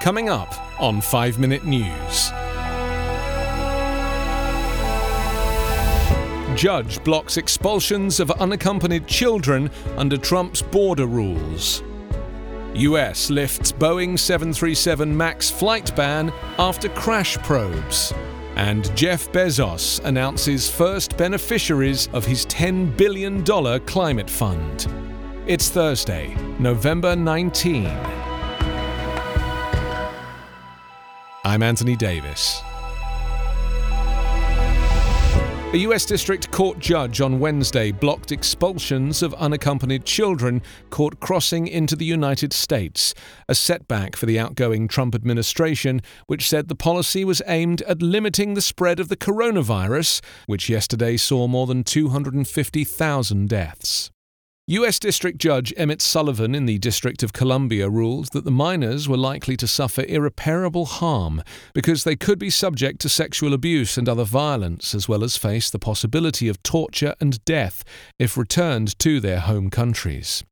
Coming up on 5 Minute News. Judge blocks expulsions of unaccompanied children under Trump's border rules. US lifts Boeing 737 MAX flight ban after crash probes. And Jeff Bezos announces first beneficiaries of his $10 billion climate fund. It's Thursday, November 19. I'm Anthony Davis. A US District Court judge on Wednesday blocked expulsions of unaccompanied children caught crossing into the United States, a setback for the outgoing Trump administration, which said the policy was aimed at limiting the spread of the coronavirus, which yesterday saw more than 250,000 deaths. U.S. District Judge Emmet Sullivan in the District of Columbia ruled that the minors were likely to suffer irreparable harm because they could be subject to sexual abuse and other violence, as well as face the possibility of torture and death if returned to their home countries.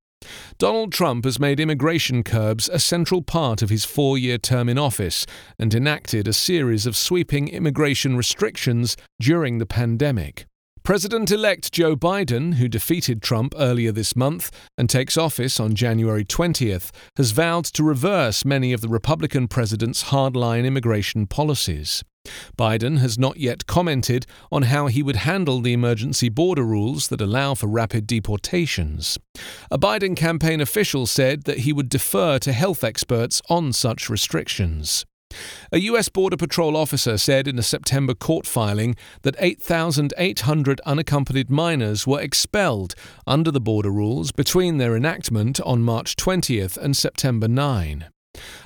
Donald Trump has made immigration curbs a central part of his four year term in office and enacted a series of sweeping immigration restrictions during the pandemic. President elect Joe Biden, who defeated Trump earlier this month and takes office on January 20th, has vowed to reverse many of the Republican president's hardline immigration policies. Biden has not yet commented on how he would handle the emergency border rules that allow for rapid deportations. A Biden campaign official said that he would defer to health experts on such restrictions. A U.S. Border Patrol officer said in a September court filing that 8,800 unaccompanied minors were expelled under the border rules between their enactment on March 20th and September 9.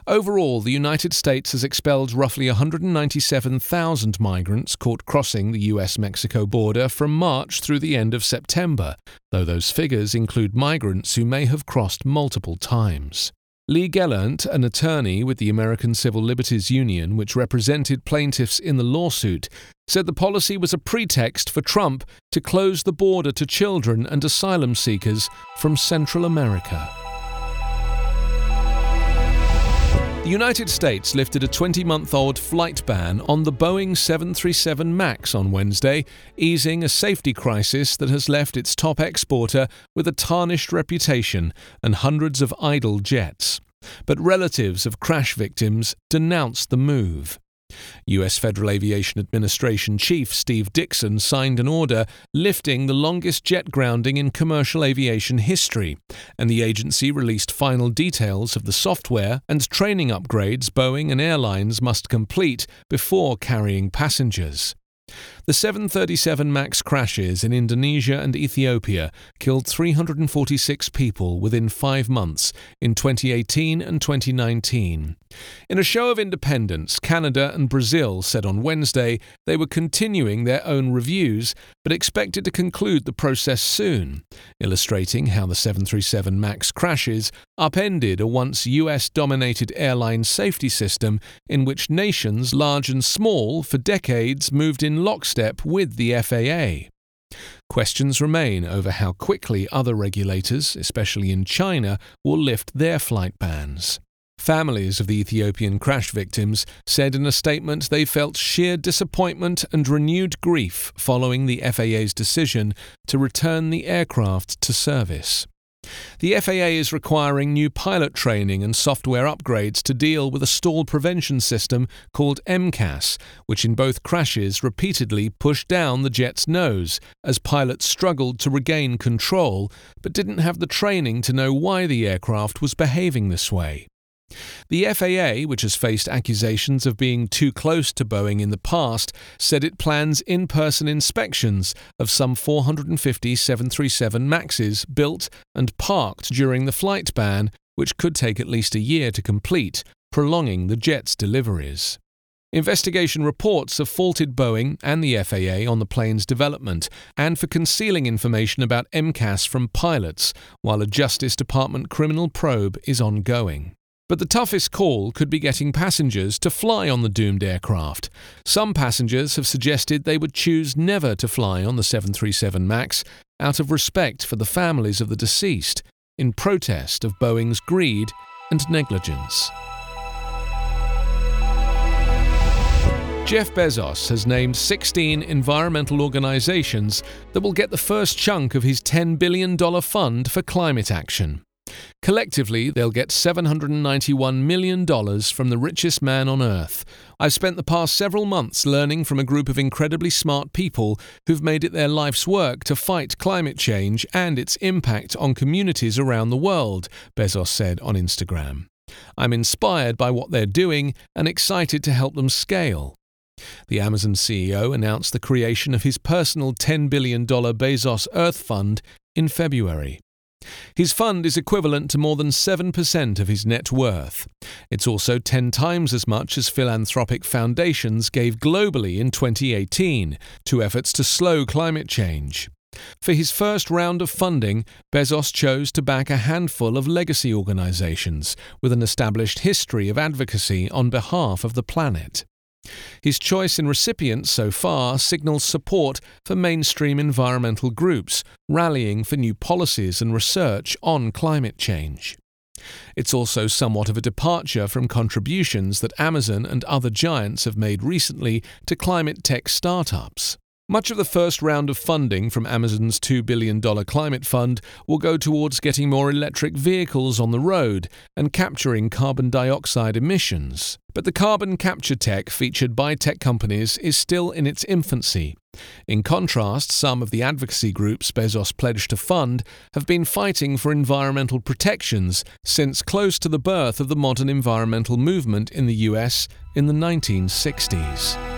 Overall, the United States has expelled roughly 197,000 migrants caught crossing the US Mexico border from March through the end of September, though those figures include migrants who may have crossed multiple times. Lee Gelernt, an attorney with the American Civil Liberties Union, which represented plaintiffs in the lawsuit, said the policy was a pretext for Trump to close the border to children and asylum seekers from Central America. The United States lifted a 20 month old flight ban on the Boeing 737 MAX on Wednesday, easing a safety crisis that has left its top exporter with a tarnished reputation and hundreds of idle jets. But relatives of crash victims denounced the move. U.S. Federal Aviation Administration Chief Steve Dickson signed an order lifting the longest jet grounding in commercial aviation history, and the agency released final details of the software and training upgrades Boeing and airlines must complete before carrying passengers. The 737 MAX crashes in Indonesia and Ethiopia killed 346 people within five months in 2018 and 2019. In a show of independence, Canada and Brazil said on Wednesday they were continuing their own reviews but expected to conclude the process soon, illustrating how the 737 MAX crashes upended a once US dominated airline safety system in which nations large and small for decades moved in lockstep with the FAA. Questions remain over how quickly other regulators, especially in China, will lift their flight bans. Families of the Ethiopian crash victims said in a statement they felt sheer disappointment and renewed grief following the FAA's decision to return the aircraft to service. The FAA is requiring new pilot training and software upgrades to deal with a stall prevention system called MCAS, which in both crashes repeatedly pushed down the jet's nose as pilots struggled to regain control but didn't have the training to know why the aircraft was behaving this way. The FAA, which has faced accusations of being too close to Boeing in the past, said it plans in person inspections of some 450 737 MAXs built and parked during the flight ban which could take at least a year to complete, prolonging the jet's deliveries. Investigation reports have faulted Boeing and the FAA on the plane's development and for concealing information about MCAS from pilots, while a Justice Department criminal probe is ongoing. But the toughest call could be getting passengers to fly on the doomed aircraft. Some passengers have suggested they would choose never to fly on the 737 MAX out of respect for the families of the deceased, in protest of Boeing's greed and negligence. Jeff Bezos has named 16 environmental organizations that will get the first chunk of his $10 billion fund for climate action. Collectively, they'll get $791 million from the richest man on earth. I've spent the past several months learning from a group of incredibly smart people who've made it their life's work to fight climate change and its impact on communities around the world, Bezos said on Instagram. I'm inspired by what they're doing and excited to help them scale. The Amazon CEO announced the creation of his personal $10 billion Bezos Earth Fund in February. His fund is equivalent to more than 7% of his net worth. It's also 10 times as much as philanthropic foundations gave globally in 2018 to efforts to slow climate change. For his first round of funding, Bezos chose to back a handful of legacy organizations with an established history of advocacy on behalf of the planet. His choice in recipients so far signals support for mainstream environmental groups rallying for new policies and research on climate change. It's also somewhat of a departure from contributions that Amazon and other giants have made recently to climate tech startups. Much of the first round of funding from Amazon's $2 billion climate fund will go towards getting more electric vehicles on the road and capturing carbon dioxide emissions. But the carbon capture tech featured by tech companies is still in its infancy. In contrast, some of the advocacy groups Bezos pledged to fund have been fighting for environmental protections since close to the birth of the modern environmental movement in the US in the 1960s.